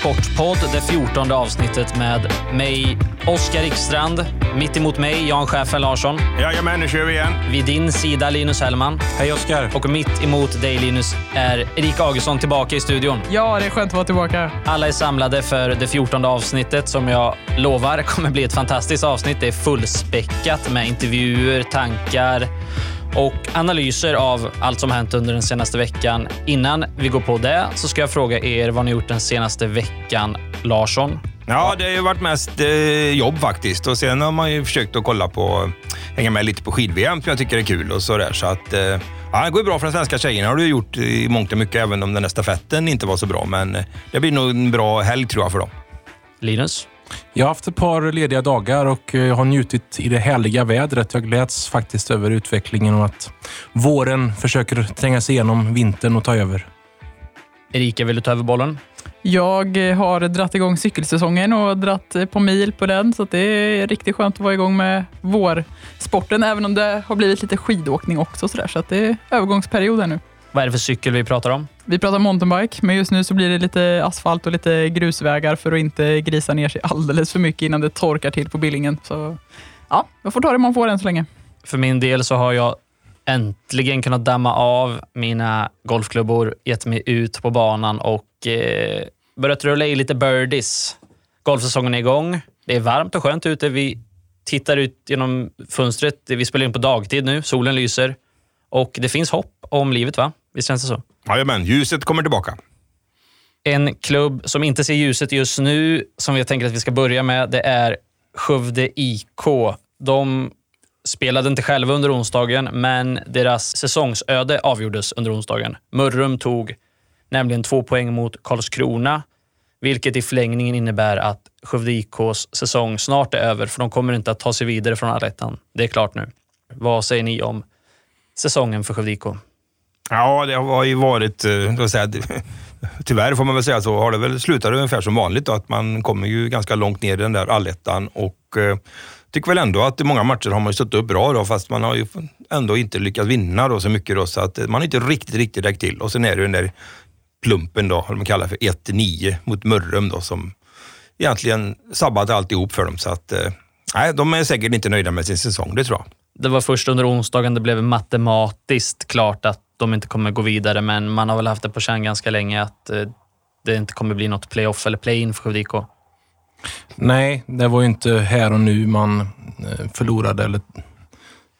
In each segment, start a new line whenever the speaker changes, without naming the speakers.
Sportpodd, det fjortonde avsnittet med mig, Oskar Rikstrand. Mitt emot mig, Jan Schäfer Larsson.
Jajamän, nu kör vi igen.
Vid din sida, Linus Hellman.
Hej Oskar.
Och mitt emot dig, Linus, är Erika Augustsson tillbaka i studion.
Ja, det är skönt att vara tillbaka.
Alla är samlade för det fjortonde avsnittet som jag lovar kommer bli ett fantastiskt avsnitt. Det är fullspäckat med intervjuer, tankar och analyser av allt som hänt under den senaste veckan. Innan vi går på det så ska jag fråga er vad ni gjort den senaste veckan. Larsson?
Ja, det har ju varit mest eh, jobb faktiskt. Och sen har man ju försökt att kolla på, hänga med lite på skid-VM som jag tycker är kul och sådär. Så att, eh, ja, det går ju bra för de svenska tjejerna har du gjort i mångt och mycket, även om den där stafetten inte var så bra. Men eh, det blir nog en bra helg tror jag för dem.
Linus?
Jag har haft ett par lediga dagar och eh, har njutit i det härliga vädret. Jag gläds faktiskt över utvecklingen och att våren försöker tränga sig igenom vintern och ta över.
Erika, vill du ta över bollen?
Jag har dratt igång cykelsäsongen och dratt på mil på den, så det är riktigt skönt att vara igång med vårsporten, även om det har blivit lite skidåkning också. Så, där, så att det är övergångsperiod nu.
Vad är det för cykel vi pratar om?
Vi pratar mountainbike, men just nu så blir det lite asfalt och lite grusvägar för att inte grisa ner sig alldeles för mycket innan det torkar till på Billingen. Så ja, jag får ta det man får än så länge.
För min del så har jag äntligen kunnat damma av mina golfklubbor, gett mig ut på banan och eh, börjat rulla i lite birdies. Golfsäsongen är igång. Det är varmt och skönt ute. Vi tittar ut genom fönstret. Vi spelar in på dagtid nu. Solen lyser och det finns hopp om livet, va? Visst känns det så?
Jajamän, ljuset kommer tillbaka.
En klubb som inte ser ljuset just nu, som jag tänker att vi ska börja med, det är Skövde IK. De spelade inte själva under onsdagen, men deras säsongsöde avgjordes under onsdagen. Mörrum tog nämligen två poäng mot Karlskrona, vilket i förlängningen innebär att Skövde IKs säsong snart är över, för de kommer inte att ta sig vidare från allettan. Det är klart nu. Vad säger ni om säsongen för Skövde IK?
Ja, det har ju varit, eh, säga, tyvärr får man väl säga så, har det väl slutat ungefär som vanligt då, att man kommer ju ganska långt ner i den där allettan och eh, tycker väl ändå att i många matcher har man ju stått upp bra då, fast man har ju ändå inte lyckats vinna då så mycket då, så att man har inte riktigt, riktigt räckt till. Och sen är det den där plumpen då, vad man kallar för 1-9 mot Mörrum då, som egentligen sabbat alltihop för dem. Så att, eh, nej, de är säkert inte nöjda med sin säsong, det tror jag.
Det var först under onsdagen det blev matematiskt klart att de inte kommer gå vidare, men man har väl haft det på känn ganska länge att eh, det inte kommer bli något playoff eller play-in för Skövde IK.
Nej, det var ju inte här och nu man eh, förlorade eller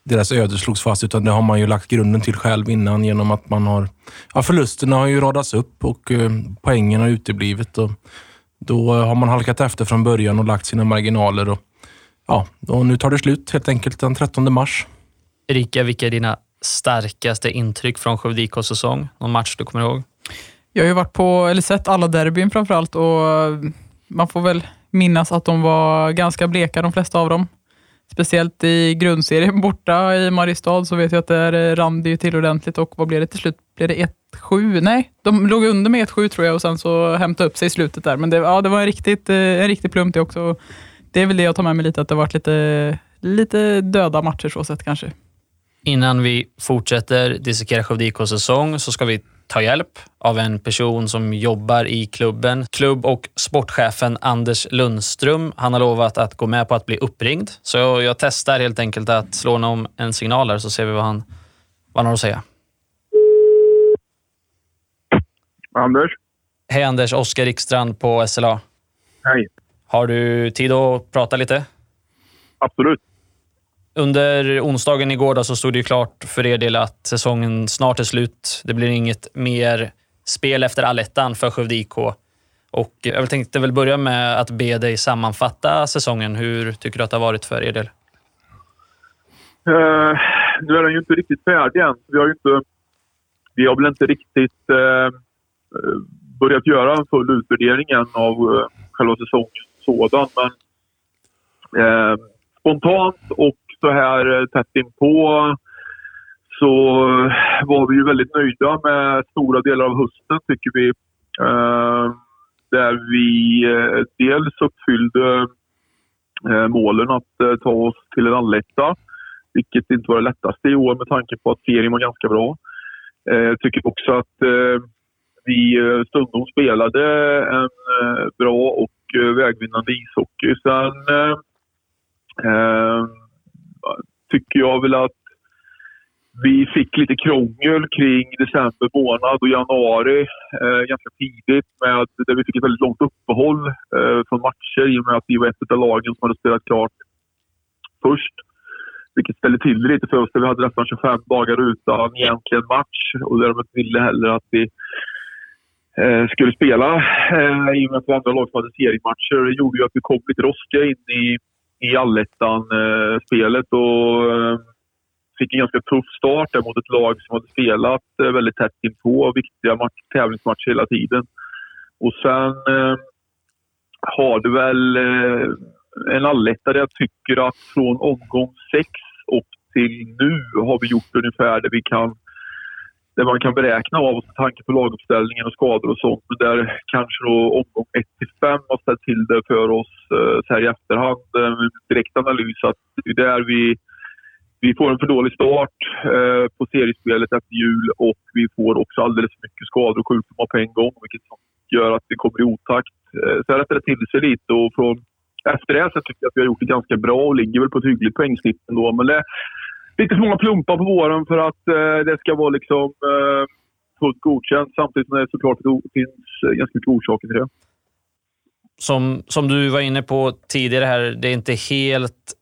deras öde slogs fast, utan det har man ju lagt grunden till själv innan genom att man har... Ja, förlusterna har ju radats upp och eh, poängen har uteblivit. Och då har man halkat efter från början och lagt sina marginaler. Och, ja, och nu tar det slut helt enkelt den 13 mars.
Erika, vilka är dina starkaste intryck från Skövde IKs säsong? Någon match du kommer ihåg?
Jag har ju varit på, eller sett alla derbyn framförallt och man får väl minnas att de var ganska bleka de flesta av dem. Speciellt i grundserien borta i Mariestad så vet jag att där rann det ju till ordentligt och vad blev det till slut? Blev det 1-7? Nej, de låg under med 1-7 tror jag och sen så hämtade upp sig i slutet där. Men det, ja, det var en, riktigt, en riktig plump det också. Det är väl det jag tar med mig lite, att det har varit lite, lite döda matcher så sett kanske.
Innan vi fortsätter dissekera Skövde IKs säsong så ska vi ta hjälp av en person som jobbar i klubben. Klubb och sportchefen Anders Lundström. Han har lovat att gå med på att bli uppringd. Så jag testar helt enkelt att slå honom en signal här så ser vi vad han, vad han har att säga.
Anders?
Hej Anders, Oskar Rikstrand på SLA.
Hej.
Har du tid att prata lite?
Absolut.
Under onsdagen igår då så stod det ju klart för er del att säsongen snart är slut. Det blir inget mer spel efter allettan för Skövde IK. Och jag tänkte väl börja med att be dig sammanfatta säsongen. Hur tycker du att det har varit för er del?
Uh, nu är den ju inte riktigt färdig än. Vi har ju inte... Vi har väl inte riktigt uh, börjat göra en full utvärdering än av uh, själva säsongen sådan. Men eh, spontant och så här eh, tätt inpå så var vi ju väldigt nöjda med stora delar av hösten tycker vi. Eh, där vi eh, dels uppfyllde eh, målen att eh, ta oss till en alletta, vilket inte var det lättaste i år med tanke på att serien var ganska bra. Jag tycker också att vi stundom spelade en eh, bra och Eh, vägvinnande ishockey. Sen eh, eh, tycker jag väl att vi fick lite krångel kring december månad och januari eh, ganska tidigt med, där vi fick ett väldigt långt uppehåll eh, från matcher i och med att vi var ett av lagen som hade spelat klart först. Vilket ställde till det lite för oss. Vi hade nästan 25 dagar utan egentligen match och där de inte ville heller att vi Eh, skulle spela eh, i och med att vi andra lag som hade seriematcher. Det gjorde ju att vi kom lite rostiga in i, i allettan-spelet eh, och fick en ganska tuff start där mot ett lag som hade spelat väldigt tätt inpå viktiga match, tävlingsmatcher hela tiden. Och sen har det väl en alletta där jag tycker att från omgång sex upp till nu har vi gjort ungefär det vi kan det man kan beräkna av oss med tanke på laguppställningen och skador och sånt. Men där kanske då omgång 1 till 5 har ställt till det för oss eh, så här i efterhand. Eh, direkt analys att det är där vi vi får en för dålig start eh, på seriespelet efter jul och vi får också alldeles för mycket skador och sjukdomar på en gång, vilket gör att vi kommer i otakt. Eh, så rättar det till sig lite och från, efter det så tycker jag att vi har gjort det ganska bra och ligger väl på ett hyggligt poängsnitt ändå. Men det lite för många plumpar på våren för att eh, det ska vara liksom eh, fullt godkänt. Samtidigt som det såklart finns eh, ganska mycket orsaker till det.
Som, som du var inne på tidigare här, det är inte helt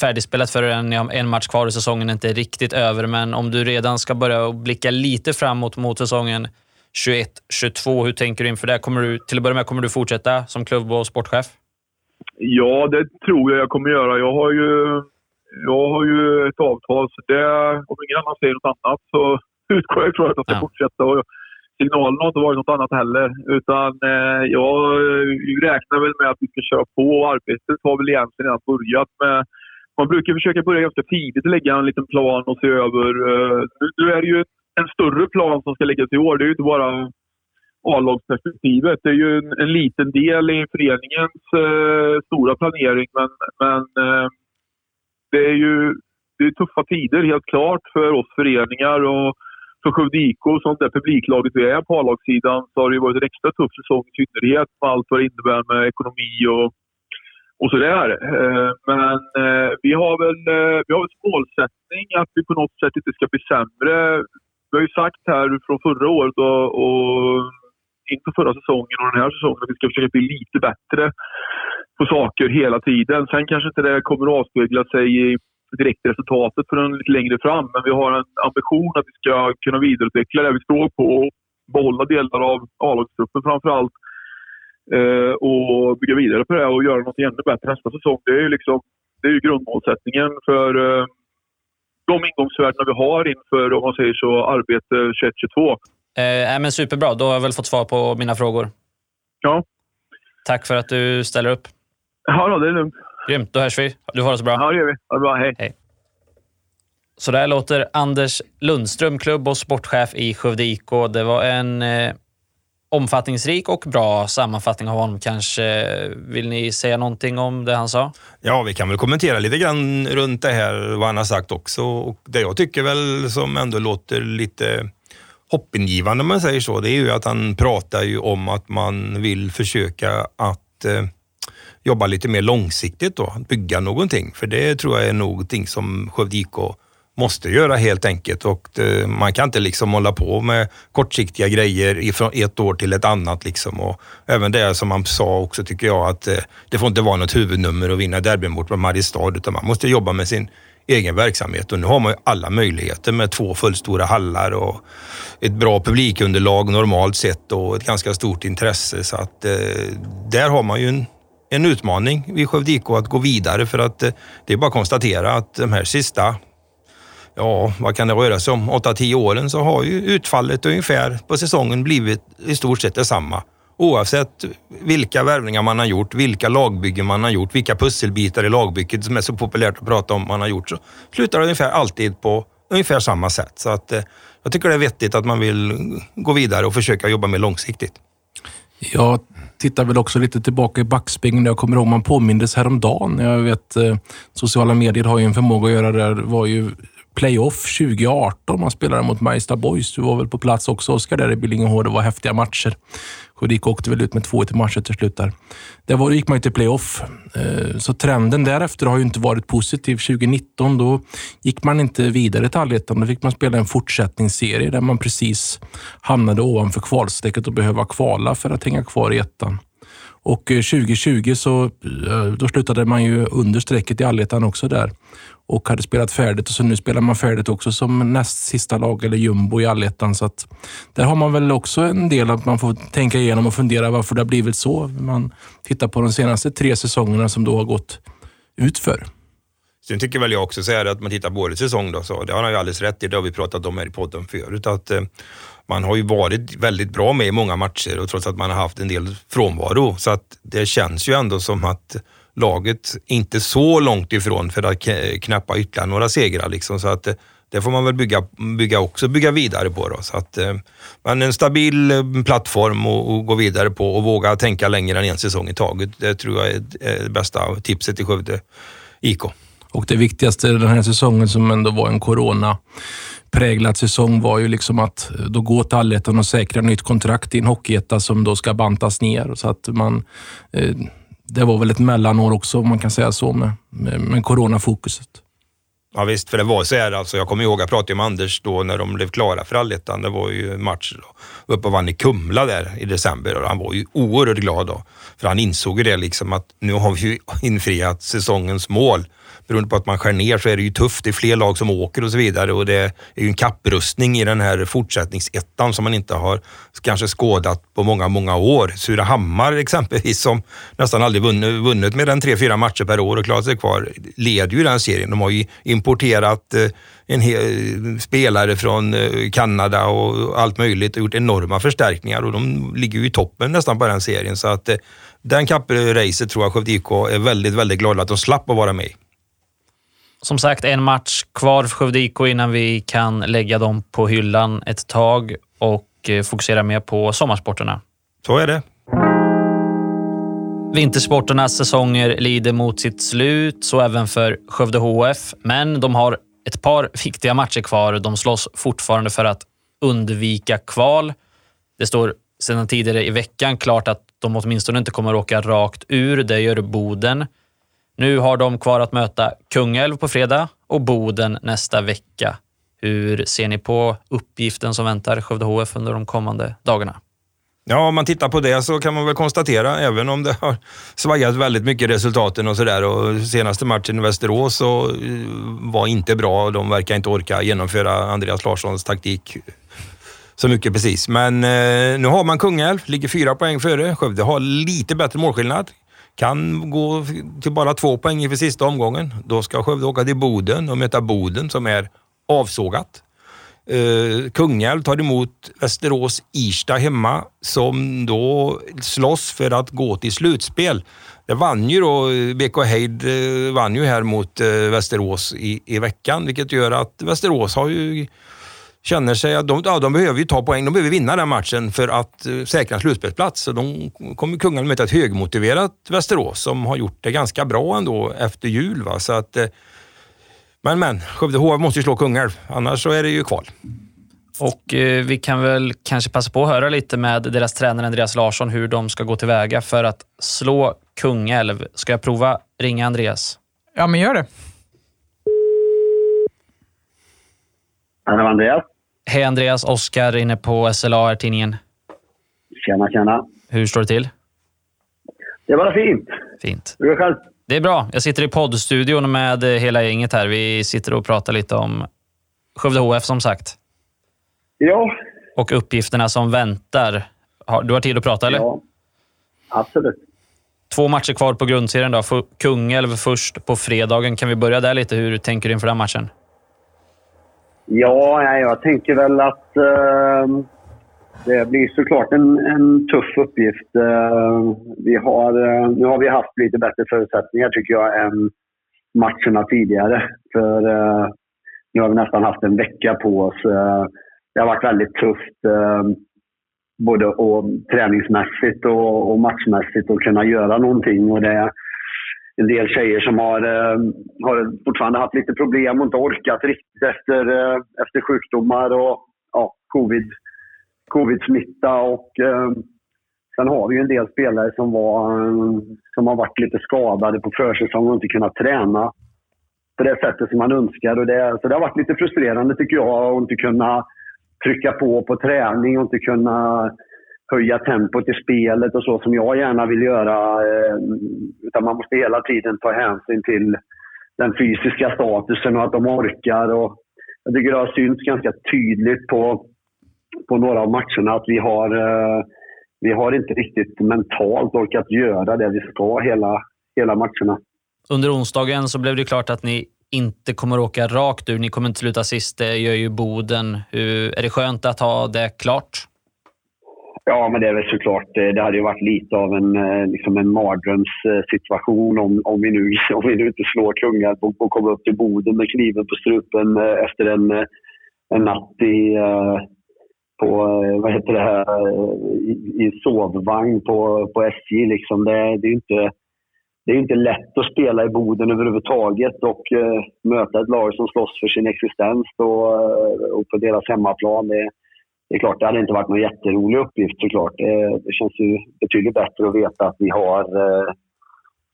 färdigspelat förrän en match kvar och säsongen är inte riktigt över. Men om du redan ska börja blicka lite framåt mot säsongen 21-22, hur tänker du inför det? Kommer du, till att börja med, kommer du fortsätta som klubb och sportchef?
Ja, det tror jag jag kommer göra. Jag har ju, jag har ju ett avtal, så det, om ingen annan säger något annat så utgår jag ifrån att jag ska ja. fortsätta. Och signalen har inte varit något annat heller. Utan eh, jag räknar väl med att vi ska köra på och arbetet har väl egentligen redan börjat med man brukar försöka börja ganska tidigt och lägga en liten plan och se över. Uh, nu är det ju en större plan som ska läggas i år. Det är ju inte bara A-lagsperspektivet. Det är ju en, en, liten del i föreningens uh, stora planering. Men, men uh, det är ju det är tuffa tider helt klart för oss föreningar. Och för Skövde IK, som det publiklaget vi är på A-lagssidan, så har det varit en extra tuff säsong i synnerhet med allt vad det innebär med ekonomi och och sådär. Eh, men eh, vi har väl eh, vi har en målsättning att vi på något sätt inte ska bli sämre. Vi har ju sagt här från förra året och, och inför förra säsongen och den här säsongen att vi ska försöka bli lite bättre på saker hela tiden. Sen kanske inte det kommer att avspegla sig i direkt resultatet förrän lite längre fram. Men vi har en ambition att vi ska kunna vidareutveckla det vi står på och behålla delar av A-lagstruppen framför allt eh, och bygga vidare på det och göra något ännu bättre nästa säsong. Det är ju, liksom, det är grundmålsättningen för eh, de ingångsvärdena vi har inför, om man säger så, arbete 2022.
Eh, men superbra, då har jag väl fått svar på mina frågor.
Ja.
Tack för att du ställer upp.
Ja, då, det är lugnt.
Grymt, då hörs vi. Du får det så bra.
Ja, det gör vi. Ha det bra. Hej.
Hej. Så där låter Anders Lundström, klubb och sportchef i Skövde IK. Det var en eh, omfattningsrik och bra sammanfattning av honom. Kanske vill ni säga någonting om det han sa?
Ja, vi kan väl kommentera lite grann runt det här, vad han har sagt också. Och det jag tycker väl som ändå låter lite hoppingivande om man säger så, det är ju att han pratar ju om att man vill försöka att eh, jobba lite mer långsiktigt då, bygga någonting. För det tror jag är någonting som Skövde IK måste göra helt enkelt och det, man kan inte liksom hålla på med kortsiktiga grejer från ett år till ett annat. Liksom. Och även det som han sa också tycker jag att eh, det får inte vara något huvudnummer att vinna derbyn mot Mariestad utan man måste jobba med sin egen verksamhet. Och nu har man ju alla möjligheter med två fullstora hallar och ett bra publikunderlag normalt sett och ett ganska stort intresse. Så att eh, där har man ju en en utmaning vid Skövde IK att gå vidare för att eh, det är bara att konstatera att de här sista ja, vad kan det röra sig om, 8-10 åren så har ju utfallet ungefär på säsongen blivit i stort sett detsamma. Oavsett vilka värvningar man har gjort, vilka lagbyggen man har gjort, vilka pusselbitar i lagbygget som är så populärt att prata om man har gjort, så slutar det ungefär alltid på ungefär samma sätt. Så att, eh, jag tycker det är vettigt att man vill gå vidare och försöka jobba mer långsiktigt.
Jag tittar väl också lite tillbaka i backspegeln. Jag kommer ihåg man påmindes häromdagen. Jag vet eh, sociala medier har ju en förmåga att göra det. Det var ju playoff 2018. Man spelade mot Majsta Boys. Du var väl på plats också, Oskar, där i Billingehov. Det var häftiga matcher. Hudik åkte väl ut med 2-1 i matcher till slut där. Där var, gick man ju till playoff. Eh, så trenden därefter har ju inte varit positiv. 2019 då gick man inte vidare till allettan. Då fick man spela en fortsättningsserie där man precis hamnade ovanför kvalstrecket och behöva kvala för att hänga kvar i ettan. Och eh, 2020 så eh, då slutade man ju under strecket i allettan också där och hade spelat färdigt och så nu spelar man färdigt också som näst sista lag eller jumbo i allettan. Så att där har man väl också en del att man får tänka igenom och fundera varför det har blivit så. Man tittar på de senaste tre säsongerna som då har gått utför.
Sen tycker väl jag också så här att man tittar på årets säsong då, så det har han ju alldeles rätt i. Det har vi pratat om här i podden förut. Att, eh, man har ju varit väldigt bra med i många matcher och trots att man har haft en del frånvaro. Så att det känns ju ändå som att laget inte så långt ifrån för att knappa ytterligare några segrar. Liksom. Så att eh, det får man väl bygga, bygga också bygga vidare på. Då. Så att, eh, men en stabil eh, plattform att gå vidare på och våga tänka längre än en säsong i taget. Det tror jag är det bästa tipset i Skövde IK.
Och det viktigaste den här säsongen som ändå var en corona präglad säsong var ju liksom att då gå till allettan och säkra nytt kontrakt i en hockeyetta som då ska bantas ner. Så att man det var väl ett mellanår också, om man kan säga så, med, med, med coronafokuset.
Ja visst, för det var så här alltså. Jag kommer ihåg, jag pratade med Anders då när de blev klara för allettan. Det var ju match då, uppe och vann i Kumla där i december och han var ju oerhört glad då. För han insåg ju det liksom att nu har vi ju infriat säsongens mål beroende på att man skär ner så är det ju tufft. Det är fler lag som åker och så vidare och det är ju en kapprustning i den här fortsättningsettan som man inte har kanske skådat på många, många år. Surahammar exempelvis som nästan aldrig vunnit, vunnit med den tre, fyra matcher per år och klarat sig kvar, leder ju den serien. De har ju importerat eh, en hel, eh, spelare från eh, Kanada och allt möjligt och gjort enorma förstärkningar och de ligger ju i toppen nästan på den serien. Så att den kappracet tror jag Skövde IK är väldigt, väldigt glada att de slapp att vara med i
som sagt, en match kvar för Skövde IK innan vi kan lägga dem på hyllan ett tag och eh, fokusera mer på sommarsporterna.
Så är det.
Vintersporternas säsonger lider mot sitt slut, så även för Skövde HF. Men de har ett par viktiga matcher kvar. De slåss fortfarande för att undvika kval. Det står sedan tidigare i veckan klart att de åtminstone inte kommer att åka rakt ur. Det gör Boden. Nu har de kvar att möta Kungälv på fredag och Boden nästa vecka. Hur ser ni på uppgiften som väntar Skövde HF under de kommande dagarna?
Ja, om man tittar på det så kan man väl konstatera, även om det har svajat väldigt mycket resultaten och sådär och senaste matchen i Västerås så eh, var inte bra och de verkar inte orka genomföra Andreas Larssons taktik så mycket precis. Men eh, nu har man Kungälv, ligger fyra poäng före. Skövde har lite bättre målskillnad. Kan gå till bara två poäng inför sista omgången. Då ska Skövde åka till Boden och möta Boden som är avsågat. Uh, Kungälv tar emot Västerås Irsta hemma som då slåss för att gå till slutspel. Det vann ju då, eh, BK Heid uh, vann ju här mot uh, Västerås i, i veckan, vilket gör att Västerås har ju känner sig att de, ja, de behöver ju ta poäng. De behöver vinna den matchen för att uh, säkra en slutspelsplats. Så de kommer Kungälv möta ett högmotiverat Västerås som har gjort det ganska bra ändå efter jul. Va? Så att, uh, men men, Skövde HF måste ju slå Kungälv, annars så är det ju kval.
Och eh, Vi kan väl kanske passa på att höra lite med deras tränare Andreas Larsson hur de ska gå tillväga för att slå Kungälv. Ska jag prova ringa Andreas?
Ja, men gör det.
Hallå Andreas.
Hej Andreas, Oskar inne på SLA, tidningen.
Tjena, tjena.
Hur står det till?
Det är bara fint.
Fint.
Hur är det själv?
Det är bra. Jag sitter i poddstudion med hela gänget här. Vi sitter och pratar lite om Skövde HF som sagt.
Ja.
Och uppgifterna som väntar. Du har tid att prata eller?
Ja, absolut.
Två matcher kvar på grundserien. Då. Kungälv först på fredagen. Kan vi börja där lite? Hur tänker du inför den matchen?
Ja, jag tänker väl att eh, det blir såklart en, en tuff uppgift. Eh, vi har, eh, nu har vi haft lite bättre förutsättningar tycker jag än matcherna tidigare. För eh, nu har vi nästan haft en vecka på oss. Eh, det har varit väldigt tufft ehm, både och, träningsmässigt och, och matchmässigt att kunna göra någonting. Och det, en del tjejer som har, eh, har fortfarande haft lite problem och inte orkat riktigt efter, eh, efter sjukdomar och ja, covid, covid-smitta. Och, eh, sen har vi ju en del spelare som, var, eh, som har varit lite skadade på försäsong och inte kunnat träna på det sättet som man önskar. Och det, så det har varit lite frustrerande tycker jag att inte kunna trycka på på träning och inte kunna höja tempot i spelet och så som jag gärna vill göra. Eh, utan man måste hela tiden ta hänsyn till den fysiska statusen och att de orkar. Och jag tycker det har synts ganska tydligt på, på några av matcherna att vi har, eh, vi har inte riktigt mentalt orkat göra det vi ska hela, hela matcherna.
Under onsdagen så blev det klart att ni inte kommer åka rakt ur. Ni kommer inte sluta sist. Det gör ju Boden. Hur, är det skönt att ha det klart?
Ja, men det är väl såklart. Eh, det hade ju varit lite av en, eh, liksom en mardrömssituation eh, om, om, vi nu, om vi nu inte slår Kungälv och, och kommer upp till Boden med kniven på strupen efter en, en natt i, på, vad heter det här, i, i sovvagn på, på SJ. Liksom. Det, det, är inte, det är inte lätt att spela i Boden överhuvudtaget och möta ett lag som slåss för sin existens och, och på deras hemmaplan. Det, det är klart, det hade inte varit någon jätterolig uppgift såklart. Det, det känns ju betydligt bättre att veta att vi har eh,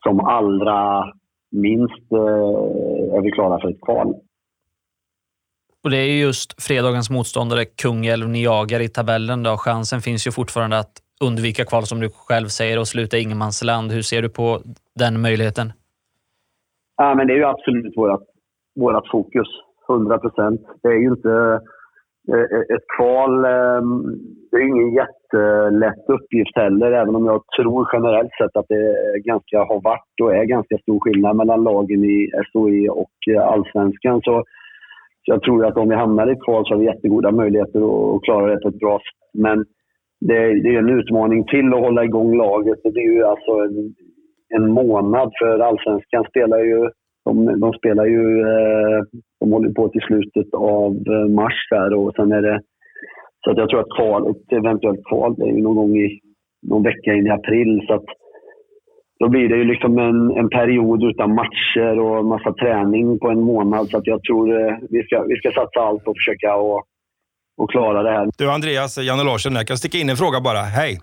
som allra minst eh, är vi klara för ett kval.
Och det är just fredagens motståndare Kungälv ni jagar i tabellen. Då. Chansen finns ju fortfarande att undvika kval som du själv säger och sluta ingenmansland. Hur ser du på den möjligheten?
Ja, men det är ju absolut vårt, vårt fokus. 100 procent. Det är ju inte Eh, eh, ett kval, ehm, det är ingen jättelätt uppgift heller, även om jag tror generellt sett att det ganska, har varit och är ganska stor skillnad mellan lagen i SOE och eh, allsvenskan. Så jag tror att om vi hamnar i ett kval så har vi jättegoda möjligheter att klara det på ett bra sätt. Men det är, det är en utmaning till att hålla igång laget. Det är ju alltså en, en månad, för allsvenskan spelar ju de, de spelar ju, eh, de håller på till slutet av eh, mars där och sen är det, så att jag tror att kval, ett eventuellt kval är ju någon gång i, någon vecka in i april så att då blir det ju liksom en, en period utan matcher och massa träning på en månad. Så att jag tror eh, vi ska, vi ska satsa allt och försöka och, och klara det här.
Du Andreas, Janne Larsson jag kan sticka in en fråga bara. Hej!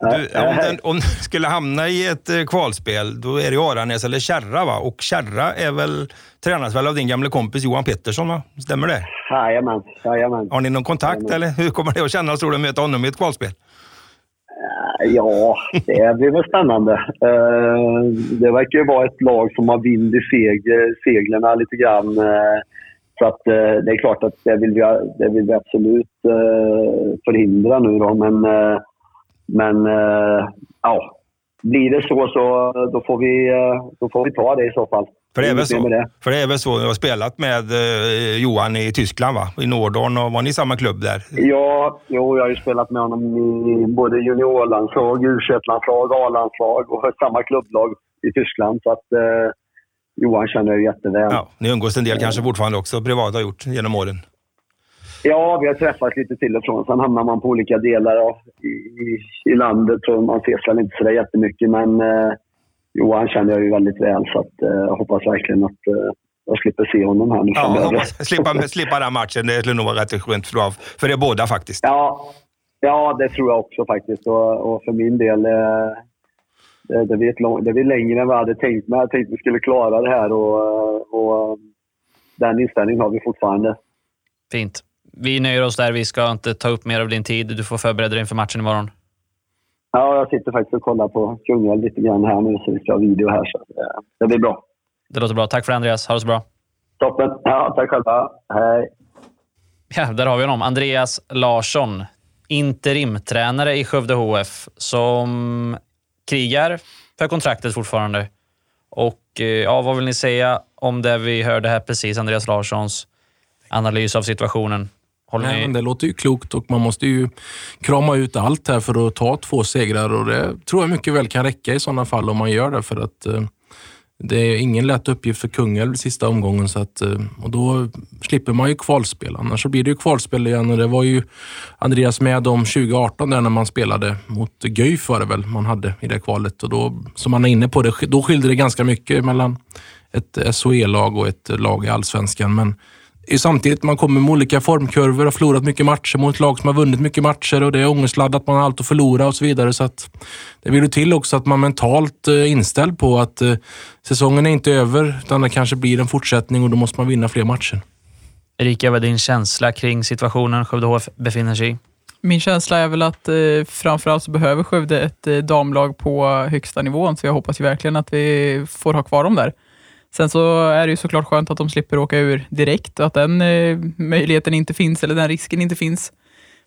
Du, om, den, om du skulle hamna i ett eh, kvalspel, då är det Aranäs eller Kärra va? Och Kärra är väl, tränas väl av din gamla kompis Johan Pettersson va? Stämmer det?
Jajamän, jajamän.
Har ni någon kontakt
Jajamän.
eller hur kommer det att kännas tror du att möta honom i ett kvalspel?
Eh, ja, det blir väl spännande. Eh, det verkar ju vara ett lag som har vind i seg, seglerna lite grann. Så att det är klart att det vill vi, det vill vi absolut förhindra nu då, men men eh, ja, blir det så så då får, vi, eh, då får vi ta det i så fall.
För det är väl så? Det. För det är väl så, du har spelat med eh, Johan i Tyskland va? I Nordorn och var ni i samma klubb där?
Ja, jo, jag har ju spelat med honom i både juniorlandslag, u landslag A-landslag och samma klubblag i Tyskland. Så att eh, Johan känner jag jätteväl. Ja,
ni umgås en del kanske fortfarande också, privat har gjort genom åren?
Ja, vi har träffats lite till och från. Sen hamnar man på olika delar av, i, i, landet så man ses väl inte sådär jättemycket. Men eh, Johan känner jag ju väldigt väl så att, eh, jag hoppas verkligen att eh, jag slipper se honom här nu
ja, hoppas, slippa, slippa den matchen. Det skulle nog vara rätt skönt för, för er båda faktiskt.
Ja, ja, det tror jag också faktiskt. Och, och för min del eh, det, det, blir lång, det blir längre än vad jag hade tänkt mig. Jag tänkte att vi skulle klara det här och, och den inställningen har vi fortfarande.
Fint vi nöjer oss där. Vi ska inte ta upp mer av din tid. Du får förbereda dig inför matchen imorgon.
Ja, jag sitter faktiskt och kollar på Kungälv lite grann här nu, så vi ska ha video här. Så det blir bra.
Det låter bra. Tack för det, Andreas. Ha det så bra.
Toppen. Ja, tack själva. Hej.
Ja, där har vi honom. Andreas Larsson, interimtränare i Skövde HF, som krigar för kontraktet fortfarande. Och eh, ja, vad vill ni säga om det vi hörde här precis, Andreas Larssons analys av situationen?
Håller Nej, men det låter ju klokt och man måste ju krama ut allt här för att ta två segrar och det tror jag mycket väl kan räcka i sådana fall om man gör det för att eh, Det är ingen lätt uppgift för Kungälv sista omgången så att, eh, och då slipper man ju kvalspel. Annars så blir det ju kvalspel igen och det var ju Andreas med om 2018 där när man spelade mot Guif var det väl man hade i det kvalet och då, som man är inne på, det, då skilde det ganska mycket mellan ett SHE-lag och ett lag i Allsvenskan. Men samtidigt man kommer med olika formkurvor och har förlorat mycket matcher mot lag som har vunnit mycket matcher och det är ångestladdat, man har allt att förlora och så vidare. Så att det vill till också att man mentalt är inställd på att eh, säsongen är inte över, utan det kanske blir en fortsättning och då måste man vinna fler matcher.
Erika, vad är din känsla kring situationen Skövde HF befinner sig i?
Min känsla är väl att eh, framförallt så behöver Skövde ett eh, damlag på högsta nivån, så jag hoppas ju verkligen att vi får ha kvar dem där. Sen så är det ju såklart skönt att de slipper åka ur direkt och att den eh, möjligheten inte finns, eller den risken inte finns.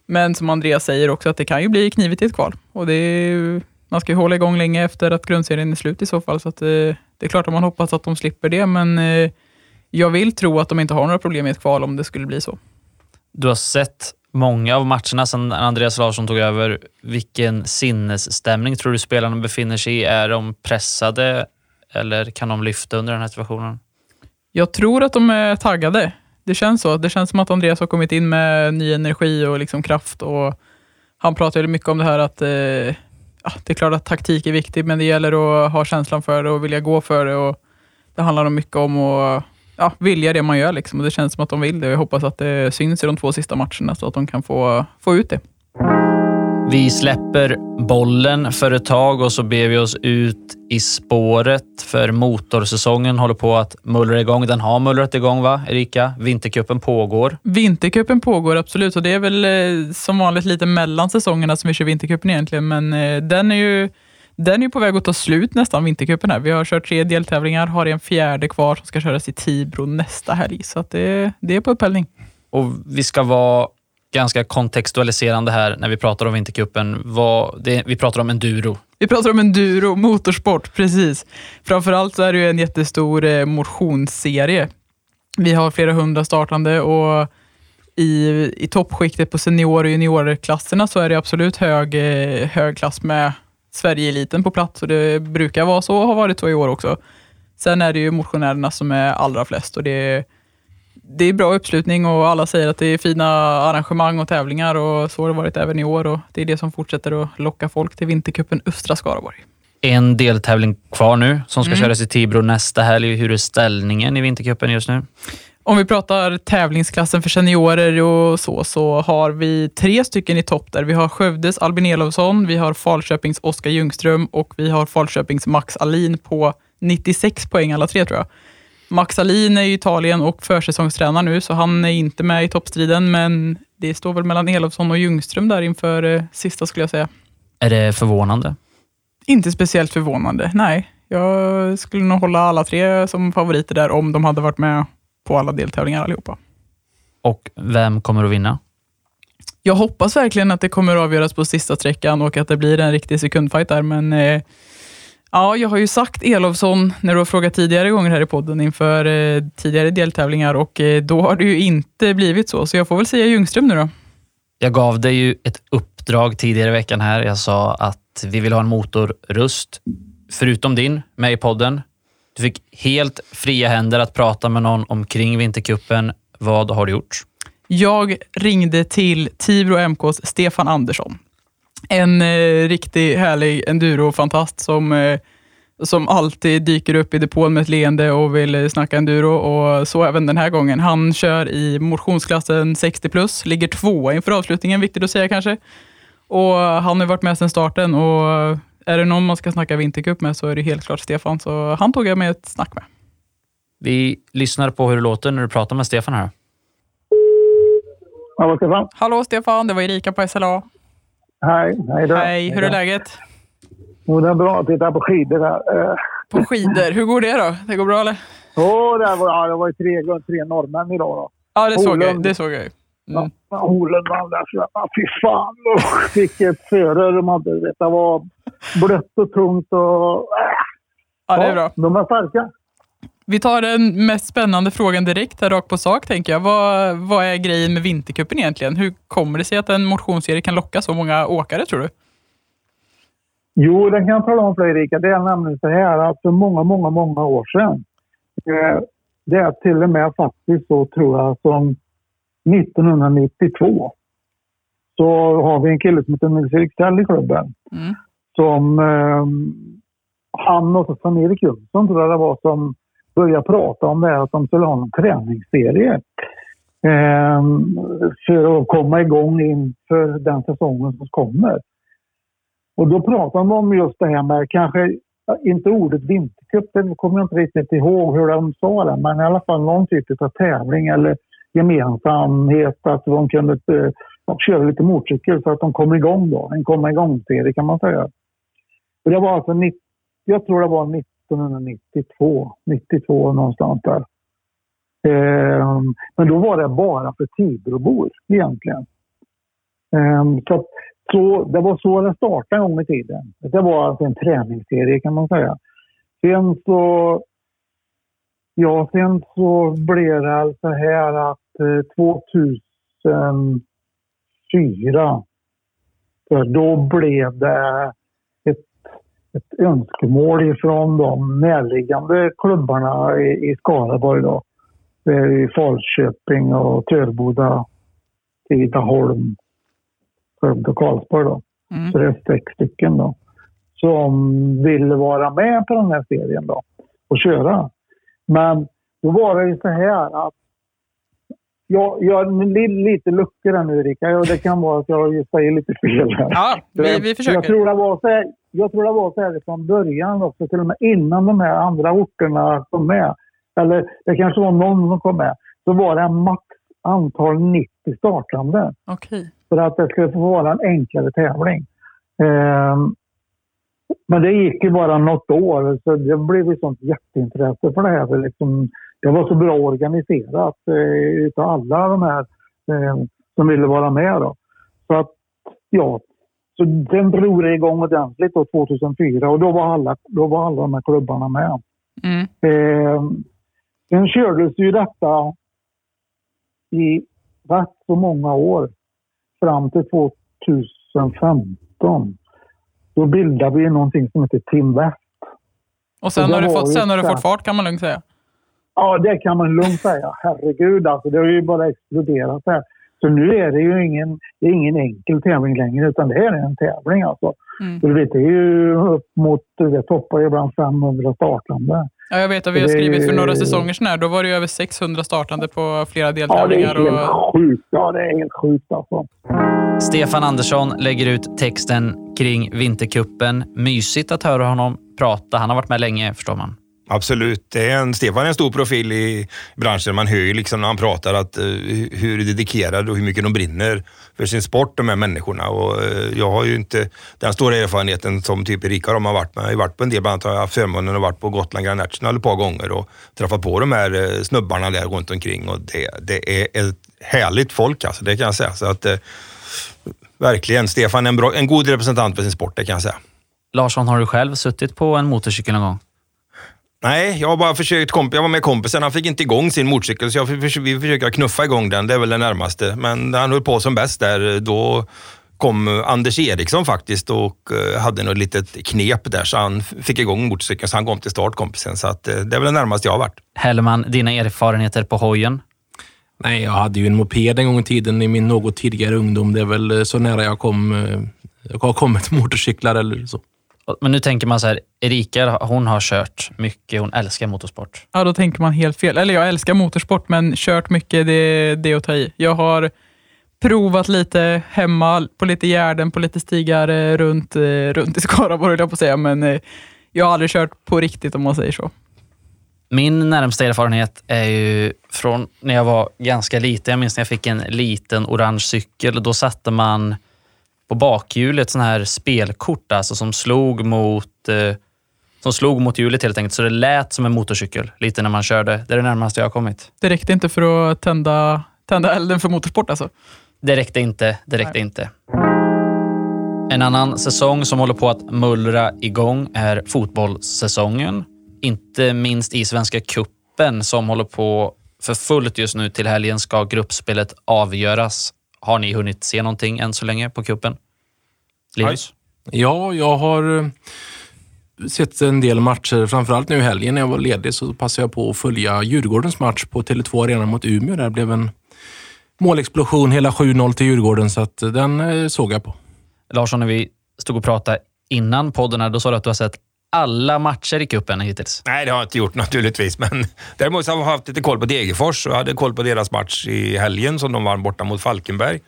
Men som Andreas säger också, att det kan ju bli knivigt i ett kval. Och det är, man ska ju hålla igång länge efter att grundserien är slut i så fall. Så att, eh, det är klart att man hoppas att de slipper det, men eh, jag vill tro att de inte har några problem i ett kval om det skulle bli så.
Du har sett många av matcherna sedan Andreas Larsson tog över. Vilken sinnesstämning tror du spelarna befinner sig i? Är de pressade eller kan de lyfta under den här situationen?
Jag tror att de är taggade. Det känns så. Det känns som att Andreas har kommit in med ny energi och liksom kraft. Och han pratade mycket om det här att eh, ja, det är klart att taktik är viktigt, men det gäller att ha känslan för det och vilja gå för det. Och det handlar mycket om att ja, vilja det man gör. Liksom. Och det känns som att de vill det. Jag hoppas att det syns i de två sista matcherna så att de kan få, få ut det.
Vi släpper bollen för ett tag och så ber vi oss ut i spåret för motorsäsongen håller på att mullra igång. Den har mullrat igång va, Erika? Vintercupen pågår.
Vintercupen pågår absolut och det är väl eh, som vanligt lite mellan säsongerna som vi kör Vintercupen egentligen, men eh, den är ju den är på väg att ta slut nästan, Vintercupen här. Vi har kört tre deltävlingar, har en fjärde kvar som ska köras i Tibro nästa helg, så det, det är på upphällning.
Och vi ska vara ganska kontextualiserande här när vi pratar om Vintercupen. vi pratar om enduro.
Vi pratar om enduro, motorsport, precis. Framförallt så är det ju en jättestor eh, motionsserie. Vi har flera hundra startande och i, i toppskiktet på senior och juniorklasserna så är det absolut hög, eh, hög klass med Sverige-eliten på plats och det brukar vara så och har varit så i år också. Sen är det ju motionärerna som är allra flest och det är det är bra uppslutning och alla säger att det är fina arrangemang och tävlingar och så har det varit även i år och det är det som fortsätter att locka folk till Vintercupen Östra Skaraborg.
En deltävling kvar nu som ska mm. köras i Tibro nästa helg. Hur är ställningen i Vintercupen just nu?
Om vi pratar tävlingsklassen för seniorer och så, så har vi tre stycken i topp där. Vi har Skövdes Albin Elofsson, vi har Falköpings Oskar Ljungström och vi har Falköpings Max Alin på 96 poäng alla tre tror jag. Max Alin är i Italien och försäsongstränar nu, så han är inte med i toppstriden, men det står väl mellan Elofsson och Ljungström där inför eh, sista skulle jag säga.
Är det förvånande?
Inte speciellt förvånande, nej. Jag skulle nog hålla alla tre som favoriter där om de hade varit med på alla deltävlingar allihopa.
Och vem kommer att vinna?
Jag hoppas verkligen att det kommer att avgöras på sista sträckan och att det blir en riktig sekundfight där, men eh, Ja, jag har ju sagt Elofsson när du har frågat tidigare gånger här i podden inför eh, tidigare deltävlingar och eh, då har det ju inte blivit så, så jag får väl säga Ljungström nu då.
Jag gav dig ju ett uppdrag tidigare i veckan här. Jag sa att vi vill ha en motorrust, förutom din, med i podden. Du fick helt fria händer att prata med någon omkring Vinterkuppen. Vad har du gjort?
Jag ringde till Tibro MKs Stefan Andersson en eh, riktigt härlig enduro-fantast som, eh, som alltid dyker upp i depån med ett leende och vill eh, snacka enduro och så även den här gången. Han kör i motionsklassen 60 plus, ligger tvåa inför avslutningen, viktigt att säga kanske. Och Han har varit med sedan starten och är det någon man ska snacka vintercup med så är det helt klart Stefan, så han tog jag med ett snack med.
Vi lyssnar på hur det låter när du pratar med Stefan här.
Hallå Stefan.
Hallå Stefan, det var Erika på SLA.
Hej, hej då.
Hej, hur är läget?
Jo, det är bra. Titta på skidor här.
Eh, på skidor? Hur går det då? Det går bra eller?
Oh, det, var, ja, det var ju tre, tre norrmän idag. Då.
Ja, det såg jag. Det såg jag.
Mm. Ja, Holen vann där. Så, ja, fy fan! Vilket före de hade. Det var blött och tungt och... Äh.
Ja, det är bra.
de är starka.
Vi tar den mest spännande frågan direkt här rakt på sak, tänker jag. Vad, vad är grejen med Vintercupen egentligen? Hur kommer det sig att en motionsserie kan locka så många åkare, tror du?
Jo, det kan jag tala om för dig Erika. Det är nämligen så här att för många, många, många år sedan. Eh, det är till och med faktiskt så tror jag som 1992. Så har vi en kille som heter Nils Eriksell i klubben.
Mm.
Som eh, han och Sven-Erik Jönsson tror jag det var som började prata om det här att de skulle ha en träningsserie. Eh, för att komma igång inför den säsongen som kommer. Och då pratade de om just det här med kanske, inte ordet vintercup, det kommer jag inte riktigt ihåg hur de sa det, men i alla fall någon typ av tävling eller gemensamhet, att de kunde eh, köra lite motorcykel så att de kom igång då. En komma igång-serie kan man säga. Och det var alltså, 90, jag tror det var 1992, 92 någonstans där. Ehm, men då var det bara för Tibrobor egentligen. Ehm, så så, det var så det startade en gång i tiden. Det var alltså en träningsserie kan man säga. Sen så, ja, sen så blev det alltså här att eh, 2004, för då blev det ett önskemål ifrån de närliggande klubbarna i, i Skaraborg då. I Falköping och Törboda, Tidaholm, Skövde och Karlsborg. Då.
Mm.
Så det är sex stycken då, som ville vara med på den här serien då, och köra. Men då var det ju så här att jag, jag är lite luckor här nu Erika och det kan vara att jag säger lite fel här.
Ja, vi, vi försöker.
Jag tror, det var så här, jag tror det var så här från början också, till och med innan de här andra orterna kom med. Eller det kanske var någon som kom med. Så var det max antal 90 startande
Okej.
för att det skulle få vara en enklare tävling. Ehm, men det gick ju bara något år så det blev ett sånt jätteintresse för det här. För liksom, det var så bra organiserat eh, utav alla de här eh, som ville vara med. Då. Så att, ja, så den drog det igång ordentligt då 2004 och då var alla, då var alla de här klubbarna med.
Mm.
Eh, sen kördes ju detta i rätt så många år fram till 2015. Då bildade vi någonting som heter Team West.
Och sen
Och
har, du fått, sen har du fått fart kan man lugnt säga.
Ja, det kan man lugnt säga. Herregud alltså, det har ju bara exploderat här. Så nu är det ju ingen, det är ingen enkel tävling längre utan det är en tävling alltså.
Mm.
Så du vet, det är ju upp mot, det toppar ibland 500 startande.
Ja, jag vet att vi har skrivit för några säsonger sedan här. Då var det ju över 600 startande på flera
Ja, det är
deltävlingar.
helt
och...
sjukt. Ja, det är helt sjukt alltså.
Stefan Andersson lägger ut texten kring Vinterkuppen. Mysigt att höra honom prata. Han har varit med länge, förstår man.
Absolut. Det är en, Stefan är en stor profil i branschen. Man hör ju liksom när han pratar att, uh, hur dedikerade och hur mycket de brinner för sin sport, de här människorna. Och, uh, jag har ju inte den stora erfarenheten som typ Erika de har varit med. Jag har ju varit på en del, bland annat har jag haft förmånen att varit på Gotland Grand National ett par gånger och träffat på de här uh, snubbarna där runt omkring. Och det, det är ett härligt folk alltså, det kan jag säga. Så att, verkligen, Stefan är en, bra, en god representant för sin sport, det kan jag säga.
Larsson, har du själv suttit på en motorcykel någon gång?
Nej, jag har bara försökt. Komp- jag var med kompisen, han fick inte igång sin motorcykel så jag förs- vi försöker knuffa igång den. Det är väl det närmaste. Men när han höll på som bäst där, då kom Anders Eriksson faktiskt och eh, hade något litet knep där så han fick igång motorcykeln så han kom till start kompisen. Så att, eh, det är väl det närmaste jag har varit.
Hellman, dina erfarenheter på hojen?
Nej, jag hade ju en moped en gång i tiden i min något tidigare ungdom. Det är väl eh, så nära jag kom. Jag har kommit motorcyklar eller så.
Men nu tänker man så här, Erika hon har kört mycket, hon älskar motorsport.
Ja, då tänker man helt fel. Eller jag älskar motorsport, men kört mycket, det, det är att ta i. Jag har provat lite hemma, på lite Gärden, på lite stigar eh, runt, eh, runt i Skaraborg, jag på att säga. Men eh, jag har aldrig kört på riktigt om man säger så.
Min närmsta erfarenhet är ju från när jag var ganska liten. Jag minns när jag fick en liten orange cykel. Då satte man på bakhjulet sån här spelkort alltså, som, slog mot, eh, som slog mot hjulet helt enkelt. Så det lät som en motorcykel lite när man körde. Det är det närmaste jag har kommit.
Det räckte inte för att tända, tända elden för motorsport alltså.
Det räckte inte. Det räckte inte. En annan säsong som håller på att mullra igång är fotbollssäsongen. Inte minst i Svenska Kuppen som håller på för fullt just nu. Till helgen ska gruppspelet avgöras. Har ni hunnit se någonting än så länge på kuppen? Linus?
Ja, jag har eh, sett en del matcher. Framförallt nu i helgen när jag var ledig så passade jag på att följa Djurgårdens match på Tele2 Arena mot Umeå. Där blev en målexplosion, hela 7-0 till Djurgården, så att den eh, såg jag på.
Larsson, när vi stod och pratade innan podden, här, då sa du att du har sett alla matcher i cupen hittills.
Nej, det har jag inte gjort naturligtvis, men däremot har jag haft lite koll på Degerfors och hade koll på deras match i helgen som de vann borta mot Falkenberg.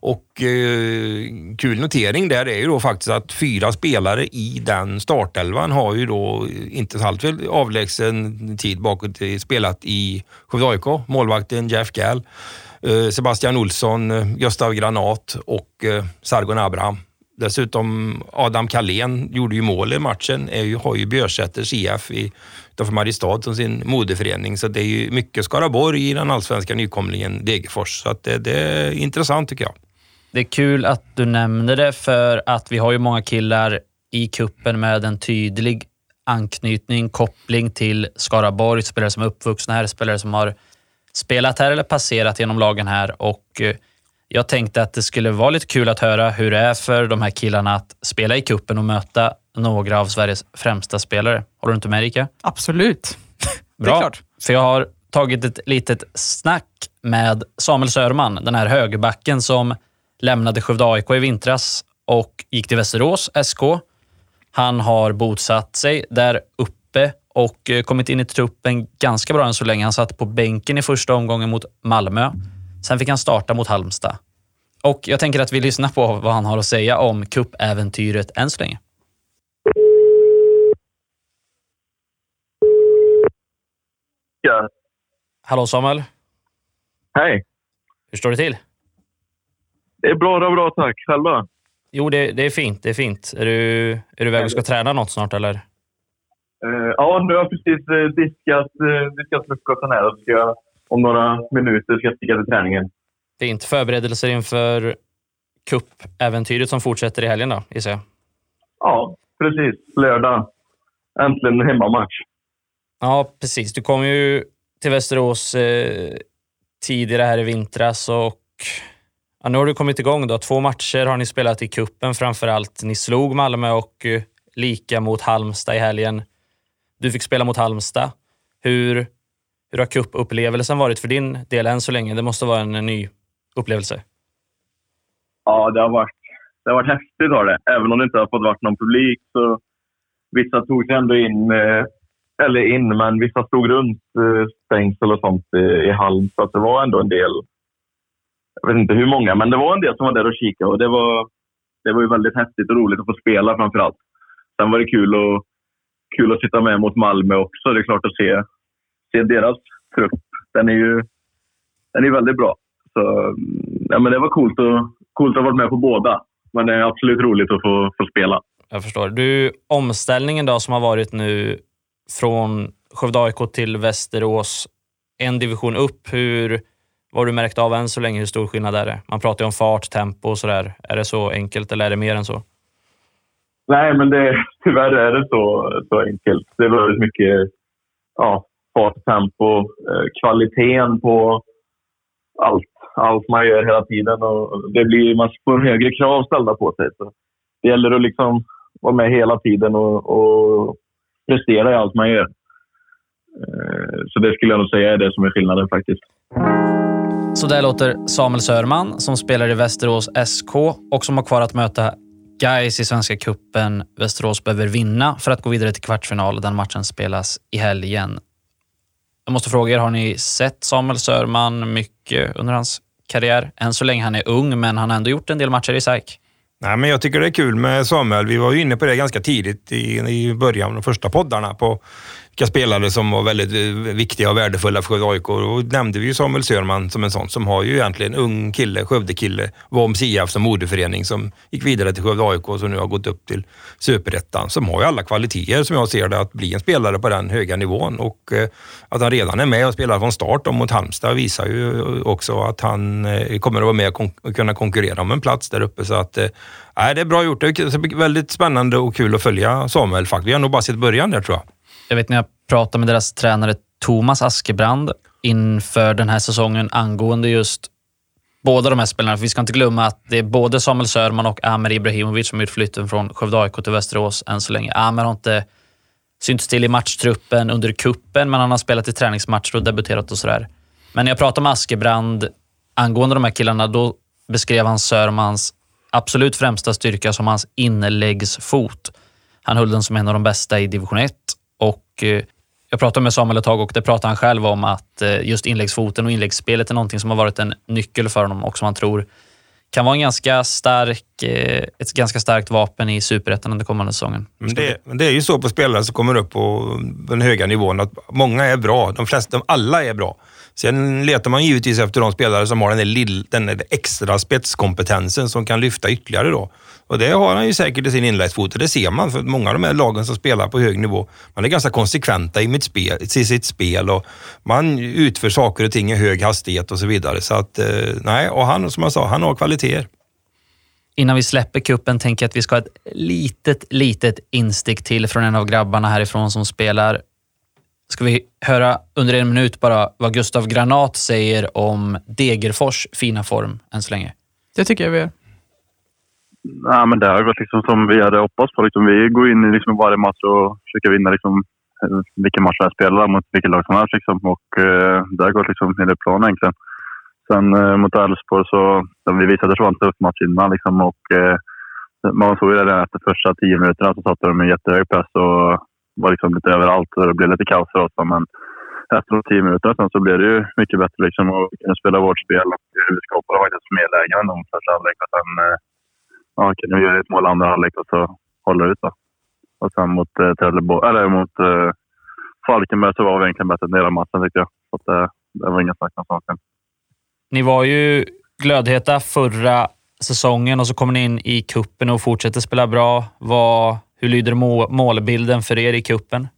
Och eh, kul notering där är ju då faktiskt att fyra spelare i den startelvan har ju då inte allt avlägsen tid bakåt spelat i Skövde AIK. Målvakten Jeff Gall, eh, Sebastian Olsson, eh, Gustav Granat och eh, Sargon Abraham. Dessutom Adam Kalén gjorde ju mål i matchen, är ju, har ju Björsäters IF i, utanför Mariestad som sin moderförening. Så det är ju mycket Skaraborg i den allsvenska nykomlingen Degerfors. Så att det, det är intressant tycker jag.
Det är kul att du nämner det, för att vi har ju många killar i kuppen med en tydlig anknytning, koppling till Skaraborg. Spelare som är uppvuxna här, spelare som har spelat här eller passerat genom lagen här. Och eh, jag tänkte att det skulle vara lite kul att höra hur det är för de här killarna att spela i kuppen och möta några av Sveriges främsta spelare. Håller du inte med Erika?
Absolut.
Bra,
klart.
för jag har tagit ett litet snack med Samuel Sörman, den här högerbacken som lämnade Skövde AIK i vintras och gick till Västerås SK. Han har bosatt sig där uppe och eh, kommit in i truppen ganska bra än så länge. Han satt på bänken i första omgången mot Malmö. Sen fick han starta mot Halmstad. Och jag tänker att vi lyssnar på vad han har att säga om cupäventyret än så länge.
Ja.
Hallå Samuel,
Hej.
hur står det till?
Det är bra, det är bra tack. Själva?
Jo, det, det är fint. Det är fint. Är du, är du iväg och ska träna något snart eller?
Eh, ja, nu har jag precis eh, diskat, uh, diskat frukosten här ska jag, om några minuter ska sticka till träningen.
Fint. Förberedelser inför cupäventyret som fortsätter i helgen då, gissar jag.
Ja, precis. Lördag. Äntligen hemmamatch.
Ja, precis. Du kom ju till Västerås eh, tidigare här i vintras och ja, nu har du kommit igång. Då. Två matcher har ni spelat i kuppen framför allt. Ni slog Malmö och eh, lika mot Halmstad i helgen. Du fick spela mot Halmstad. Hur, hur har cupupplevelsen varit för din del än så länge? Det måste vara en, ny upplevelse.
Ja, det har varit, det har varit häftigt. Har det. Även om det inte har fått vara någon publik så vissa tog sig ändå in, eh, eller in, men vissa stod runt eh, stängsel och sånt i, i halm. Så att det var ändå en del, jag vet inte hur många, men det var en del som var där och kikade och det var, det var ju väldigt häftigt och roligt att få spela framför allt. Sen var det kul att, kul att sitta med mot Malmö också. Det är klart att se, se deras trupp. Den är ju den är väldigt bra. Så, mm, ja, men det var coolt, och, coolt att ha varit med på båda. Men det är absolut roligt att få, få spela.
Jag förstår. Du, omställningen då som har varit nu från Skövde AIK till Västerås, en division upp. Hur, vad har du märkt av än så länge? Hur stor skillnad är det? Man pratar ju om fart, tempo och sådär. Är det så enkelt eller är det mer än så?
Nej, men det, tyvärr är det så, så enkelt. Det är väldigt mycket ja, fart, tempo, eh, kvaliteten på allt, allt man gör hela tiden. Och det blir, man får högre krav ställda på sig. Så det gäller att liksom vara med hela tiden och, och prestera i allt man gör. Eh, Så det skulle jag nog säga är det som är skillnaden faktiskt.
Så där låter Samuel Sörman som spelar i Västerås SK och som har kvar att möta Gais i Svenska Cupen. Västerås behöver vinna för att gå vidare till kvartsfinal. Den matchen spelas i helgen. Jag måste fråga er, har ni sett Samuel Sörman mycket under hans karriär? Än så länge han är ung, men han har ändå gjort en del matcher i SAIK.
Nej, men jag tycker det är kul med Samuel. Vi var ju inne på det ganska tidigt i, i början av de första poddarna på vilka spelare som var väldigt eh, viktiga och värdefulla för Skövde AIK. Då nämnde vi ju Samuel Sörman som en sån som har ju egentligen ung kille, Skövde-kille, var om IF som moderförening som gick vidare till Skövde AIK och som nu har gått upp till Superettan. Som har ju alla kvaliteter som jag ser det att bli en spelare på den höga nivån och eh, att han redan är med och spelar från start om mot Halmstad visar ju eh, också att han eh, kommer att vara med och kon- kunna konkurrera om en plats där uppe. Så att, eh, nej, det är bra gjort. Det är väldigt spännande och kul att följa Samuel faktiskt. Vi har nog bara sett början där tror jag.
Jag vet när jag pratade med deras tränare Thomas Askebrand inför den här säsongen angående just båda de här spelarna. För vi ska inte glömma att det är både Samuel Sörman och Amer Ibrahimovic som gjort flytten från Skövde AIK till Västerås än så länge. Amer har inte synts till i matchtruppen under kuppen men han har spelat i träningsmatcher och debuterat och sådär. Men när jag pratade med Askebrand angående de här killarna, då beskrev han Sörmans absolut främsta styrka som hans inläggsfot. Han höll den som en av de bästa i division 1 och eh, jag pratade med Samuel ett tag och det pratade han själv om att eh, just inläggsfoten och inläggsspelet är någonting som har varit en nyckel för honom och som han tror kan vara en ganska stark, eh, ett ganska starkt vapen i superettan under kommande säsongen.
Men det, det, är ju så på spelare som kommer upp på den höga nivån att många är bra. De flesta, alla är bra. Sen letar man givetvis efter de spelare som har den, där lill, den där extra spetskompetensen som kan lyfta ytterligare. Då. Och det har han ju säkert i sin inläggsfot och det ser man för många av de här lagen som spelar på hög nivå, man är ganska konsekventa i, mitt spel, i sitt spel och man utför saker och ting i hög hastighet och så vidare. Så att, eh, nej, och han, som jag sa, han har kvaliteter.
Innan vi släpper kuppen tänker jag att vi ska ha ett litet, litet instick till från en av grabbarna härifrån som spelar ska vi höra under en minut bara vad Gustav Granat säger om Degerfors fina form än så länge.
Det tycker jag vi gör.
Ja, men det har gått liksom som vi hade hoppats på. Liksom, vi går in i liksom varje match och försöker vinna liksom, eh, vilken match vi spelar mot vilket lag som helst. Liksom. Och, eh, det har gått liksom enligt planen. egentligen. Sen eh, mot Elfsborg så vi visade att det en tuff match innan. Liksom, och, eh, man såg ju det efter första tio minuterna så satte de en jättehög press och var liksom lite överallt. Och det blev lite kaos för oss. Men efter de tio minuterna sen så blev det ju mycket bättre. Liksom, och vi kunde spela vårt spel och vi skapade faktiskt mer lägen än de första halvlek. Sen eh, ja, kunde vi göra ett mål andra halvlek och så hålla ut. Då. Och sen mot, eh, Trelleborg, eller mot eh, Falkenberg så var vi egentligen bättre än hela matchen tycker jag. Så att, eh, det var inga snack om saken.
Ni var ju glödheta förra säsongen och så kommer ni in i kuppen och fortsätter spela bra. Vad, hur lyder målbilden för er i kuppen?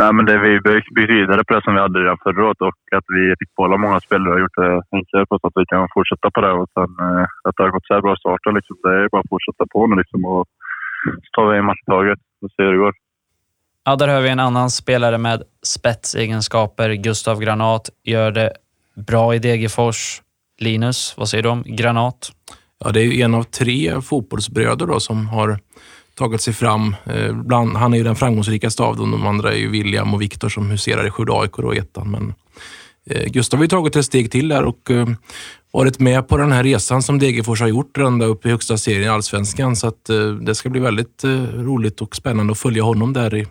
Nej, men det vi byggt vidare på det som vi hade redan förra året och att vi fick behålla många spelare har gjort det enklare för oss att vi kan fortsätta på det. Och sen, eh, att det har gått så här bra start, liksom, det är bara att fortsätta på nu liksom, och så tar vi en match i taget och ser hur det går.
Ja, där har vi en annan spelare med spetsegenskaper. Gustav Granat gör det bra i Degerfors. Linus, vad säger du om Granat?
Ja, det är en av tre fotbollsbröder då, som har tagit sig fram. Eh, bland, han är ju den framgångsrikaste av dem. De andra är ju William och Viktor som huserar i Skövde AIK och ettan. Men eh, Gustav har ju tagit ett steg till där och eh, varit med på den här resan som Degerfors har gjort ända upp i högsta serien i Allsvenskan. Så att, eh, det ska bli väldigt eh, roligt och spännande att följa honom där i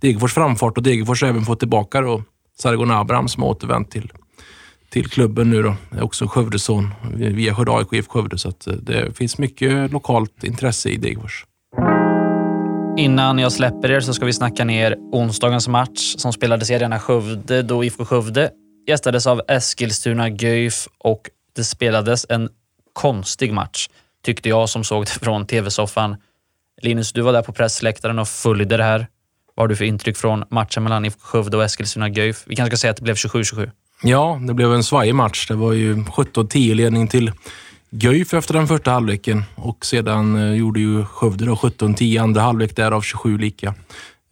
Degerfors framfart och Degerfors har även fått tillbaka då Sargon Abraham som har återvänt till till klubben nu då. Jag är också Skövdeson eh, via Skövde AIK IF Skövde så att eh, det finns mycket lokalt intresse i Degerfors.
Innan jag släpper er så ska vi snacka ner onsdagens match som spelades i Arena Skövde då IFK Skövde gästades av Eskilstuna Guif och det spelades en konstig match tyckte jag som såg det från tv-soffan. Linus, du var där på pressläktaren och följde det här. Vad har du för intryck från matchen mellan IFK Skövde och Eskilstuna Guif? Vi kanske ska säga att det blev 27-27.
Ja, det blev en svajig match. Det var ju 17-10 ledning till Guif efter den första halvleken och sedan eh, gjorde ju Skövde 17-10 andra halvlek, därav 27 lika.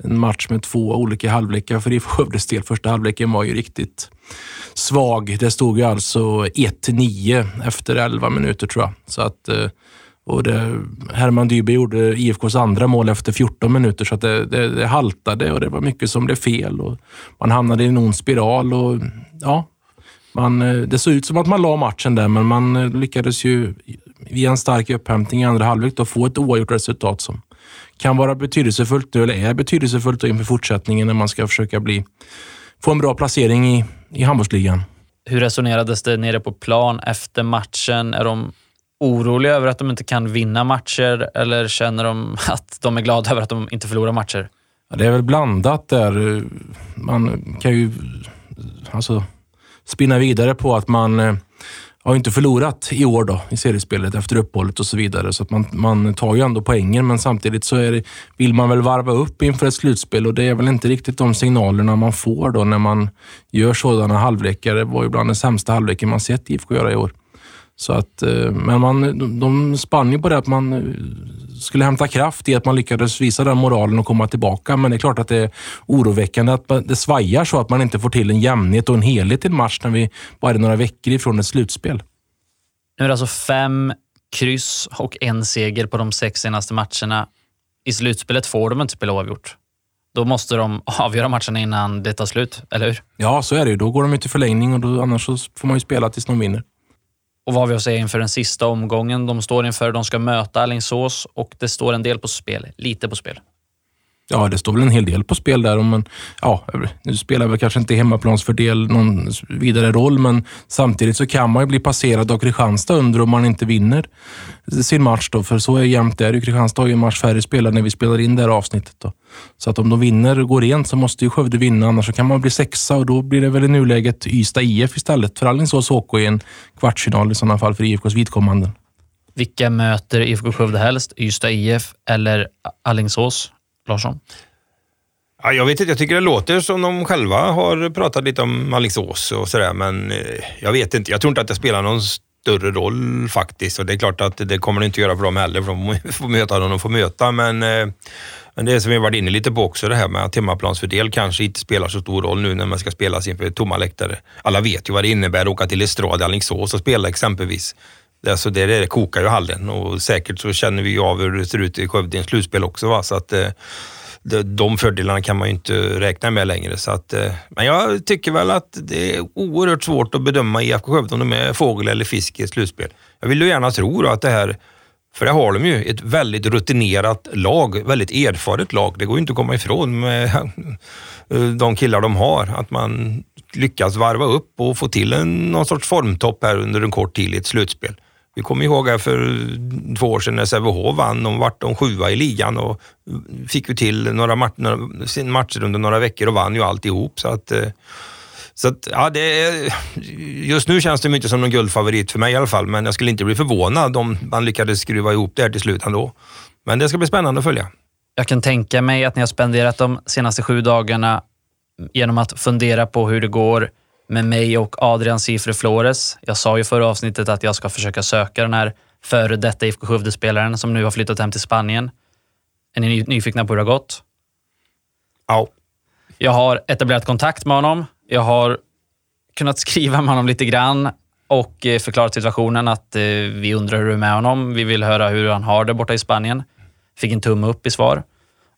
En match med två olika halvlekar för IFK Skövdes del. Första halvleken var ju riktigt svag. Det stod ju alltså 1-9 efter 11 minuter tror jag. Så att, eh, och det, Herman Dybe gjorde IFKs andra mål efter 14 minuter, så att det, det, det haltade och det var mycket som blev fel. Och man hamnade i en ond spiral. Och, ja, man, eh, det såg ut som att man la matchen där, men man eh, lyckades ju via en stark upphämtning i andra halvlek då få ett oavgjort resultat som kan vara betydelsefullt nu, eller är betydelsefullt inför fortsättningen när man ska försöka bli, få en bra placering i, i handbollsligan.
Hur resonerades det nere på plan efter matchen? Är de oroliga över att de inte kan vinna matcher eller känner de att de är glada över att de inte förlorar matcher?
Ja, det är väl blandat där. Man kan ju alltså, spinna vidare på att man eh, har inte förlorat i år då, i seriespelet efter uppehållet och så vidare. Så att man, man tar ju ändå poängen, men samtidigt så är det, vill man väl varva upp inför ett slutspel och det är väl inte riktigt de signalerna man får då när man gör sådana halvlekar. Det var ju bland den sämsta halvleken man sett IFK göra i år. Så att, eh, men man, de, de spann ju på det att man eh, skulle hämta kraft i att man lyckades visa den moralen och komma tillbaka. Men det är klart att det är oroväckande att det svajar så att man inte får till en jämnhet och en helhet i en match när vi bara är några veckor ifrån ett slutspel.
Nu är det alltså fem kryss och en seger på de sex senaste matcherna. I slutspelet får de inte spela oavgjort. Då måste de avgöra matcherna innan det tar slut, eller hur?
Ja, så är det ju. Då går de ju till förlängning och då, annars får man ju spela tills de vinner.
Och vad har vi att säga inför den sista omgången de står inför? De ska möta Alingsås och det står en del på spel. Lite på spel.
Ja, det står väl en hel del på spel där. Men, ja, nu spelar väl kanske inte hemmaplansfördel någon vidare roll, men samtidigt så kan man ju bli passerad av Kristianstad under om man inte vinner sin match. Då, för så är jämnt det. Kristianstad har ju en match färre spelare när vi spelar in det här avsnittet. Då. Så att om de vinner och går rent så måste ju Skövde vinna, annars så kan man bli sexa och då blir det väl i nuläget Ystad IF istället för Alingsås HK i en kvartsfinal i sådana fall för IFKs vidkommande.
Vilka möter IFK Skövde helst? Ystad IF eller Alingsås? Larsson?
Ja, jag vet inte, jag tycker det låter som de själva har pratat lite om Alingsås och sådär, men eh, jag vet inte. Jag tror inte att det spelar någon större roll faktiskt. Och det är klart att det kommer det inte göra för dem heller, för de får möta dem de får möta. Men, eh, men det som vi varit inne lite på också, det här med att hemmaplansfördel kanske inte spelar så stor roll nu när man ska spela inför tomma läktare. Alla vet ju vad det innebär att åka till Estrad i Alingsås och spela exempelvis. Alltså det, det kokar ju hallen och säkert så känner vi av hur det ser ut i Skövde i en slutspel också. Va? Så att, eh, de, fördelarna kan man ju inte räkna med längre. Så att, eh, men jag tycker väl att det är oerhört svårt att bedöma IFK Skövde om de är fågel eller fisk i ett slutspel. Jag vill ju gärna tro att det här, för det har de ju, ett väldigt rutinerat lag, väldigt erfaret lag. Det går ju inte att komma ifrån med de killar de har. Att man lyckas varva upp och få till en, någon sorts formtopp här under en kort tid i ett slutspel. Vi kommer ihåg här för två år sedan när Sävehof vann. De vart de sjua i ligan och fick ju till några matcher, sin matcher under några veckor och vann ju alltihop. Så att, eh, så att, ja, det är, just nu känns det inte som någon guldfavorit för mig i alla fall, men jag skulle inte bli förvånad om man lyckades skruva ihop det här till slut ändå. Men det ska bli spännande att följa.
Jag kan tänka mig att ni har spenderat de senaste sju dagarna genom att fundera på hur det går med mig och Adrian Cifre Flores. Jag sa ju förra avsnittet att jag ska försöka söka den här före detta IFK Skövde-spelaren som nu har flyttat hem till Spanien. Är ni nyfikna på hur det har gått?
Ja.
Jag har etablerat kontakt med honom. Jag har kunnat skriva med honom lite grann och eh, förklarat situationen att eh, vi undrar hur det är med honom. Vi vill höra hur han har det borta i Spanien. Fick en tumme upp i svar.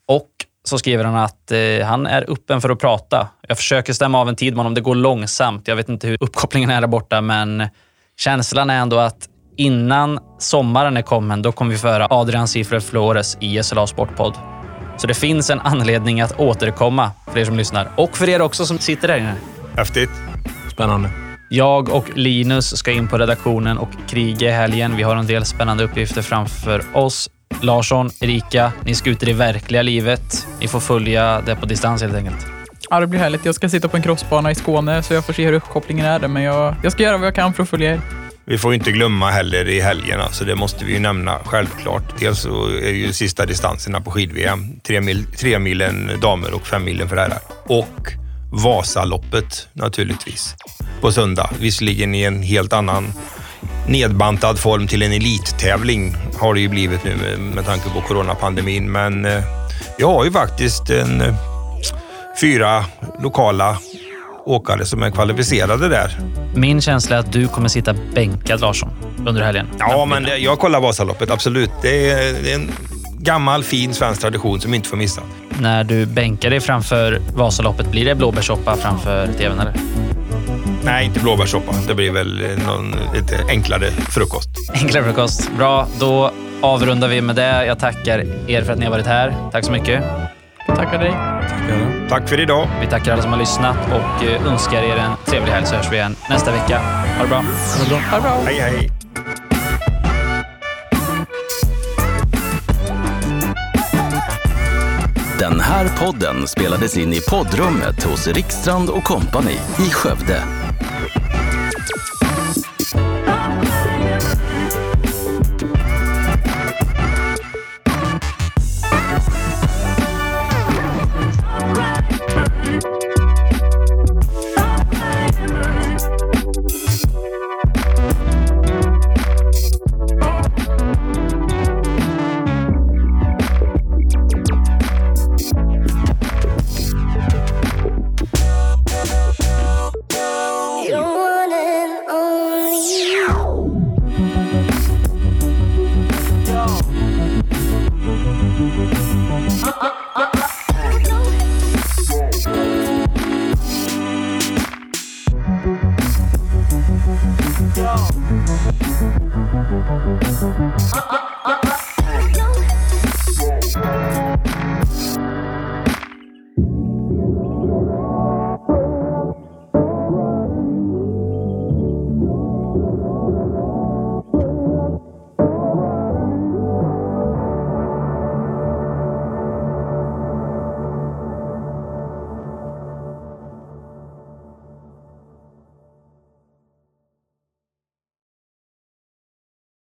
Och så skriver han att eh, han är öppen för att prata. Jag försöker stämma av en tid med honom. Det går långsamt. Jag vet inte hur uppkopplingen är där borta, men känslan är ändå att innan sommaren är kommen, då kommer vi föra Adrian Cifre Flores i SLA Sportpodd. Så det finns en anledning att återkomma för er som lyssnar och för er också som sitter där inne.
Häftigt.
Spännande.
Jag och Linus ska in på redaktionen och kriga i helgen. Vi har en del spännande uppgifter framför oss. Larsson, Erika, ni ska ut i det verkliga livet. Ni får följa det på distans helt enkelt.
Ja, det blir härligt. Jag ska sitta på en crossbana i Skåne, så jag får se hur uppkopplingen är där. Men jag, jag ska göra vad jag kan för att följa er.
Vi får inte glömma heller i helgen, alltså det måste vi ju nämna självklart. Dels så är ju sista distanserna på skid-VM. Tre, mil, tre milen damer och fem milen för herrar. Och Vasaloppet naturligtvis på söndag. Visserligen i en helt annan nedbantad form till en elittävling har det ju blivit nu med, med tanke på coronapandemin. Men eh, vi har ju faktiskt en, eh, fyra lokala åkare som är kvalificerade där.
Min känsla är att du kommer sitta bänkad, Larsson, under helgen.
Ja, men det, jag kollar Vasaloppet, absolut. Det är, det är en gammal fin svensk tradition som inte får missa.
När du bänkar dig framför Vasaloppet, blir det blåbärssoppa framför tvn eller?
Nej, inte blåbärssoppa. Det blir väl någon lite enklare frukost.
Enklare frukost. Bra, då avrundar vi med det. Jag tackar er för att ni har varit här. Tack så mycket.
Tackar dig.
Tackar.
Tack för idag.
Vi tackar alla som har lyssnat och eh, önskar er en trevlig helg så hörs vi igen nästa vecka. Ha det bra.
Ha det bra.
Ha det bra.
Hej, hej.
Den här podden spelades in i poddrummet hos Rikstrand och Company i Skövde.